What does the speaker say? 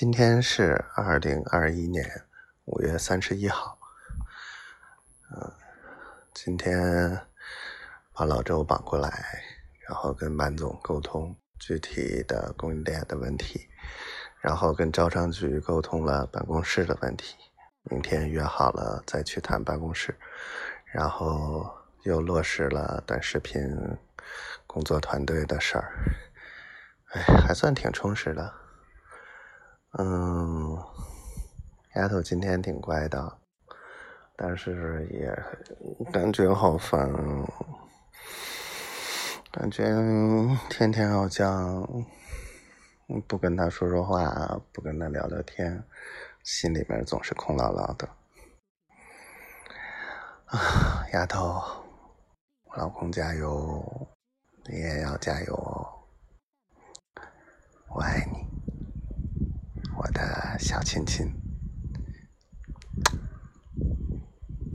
今天是二零二一年五月三十一号，嗯，今天把老周绑过来，然后跟满总沟通具体的供应链的问题，然后跟招商局沟通了办公室的问题，明天约好了再去谈办公室，然后又落实了短视频工作团队的事儿，哎，还算挺充实的。嗯，丫头今天挺乖的，但是也感觉好烦，感觉天天好像不跟他说说话，不跟他聊聊天，心里面总是空落落的。啊，丫头，老公加油，你也要加油哦，我爱你。我的小亲亲。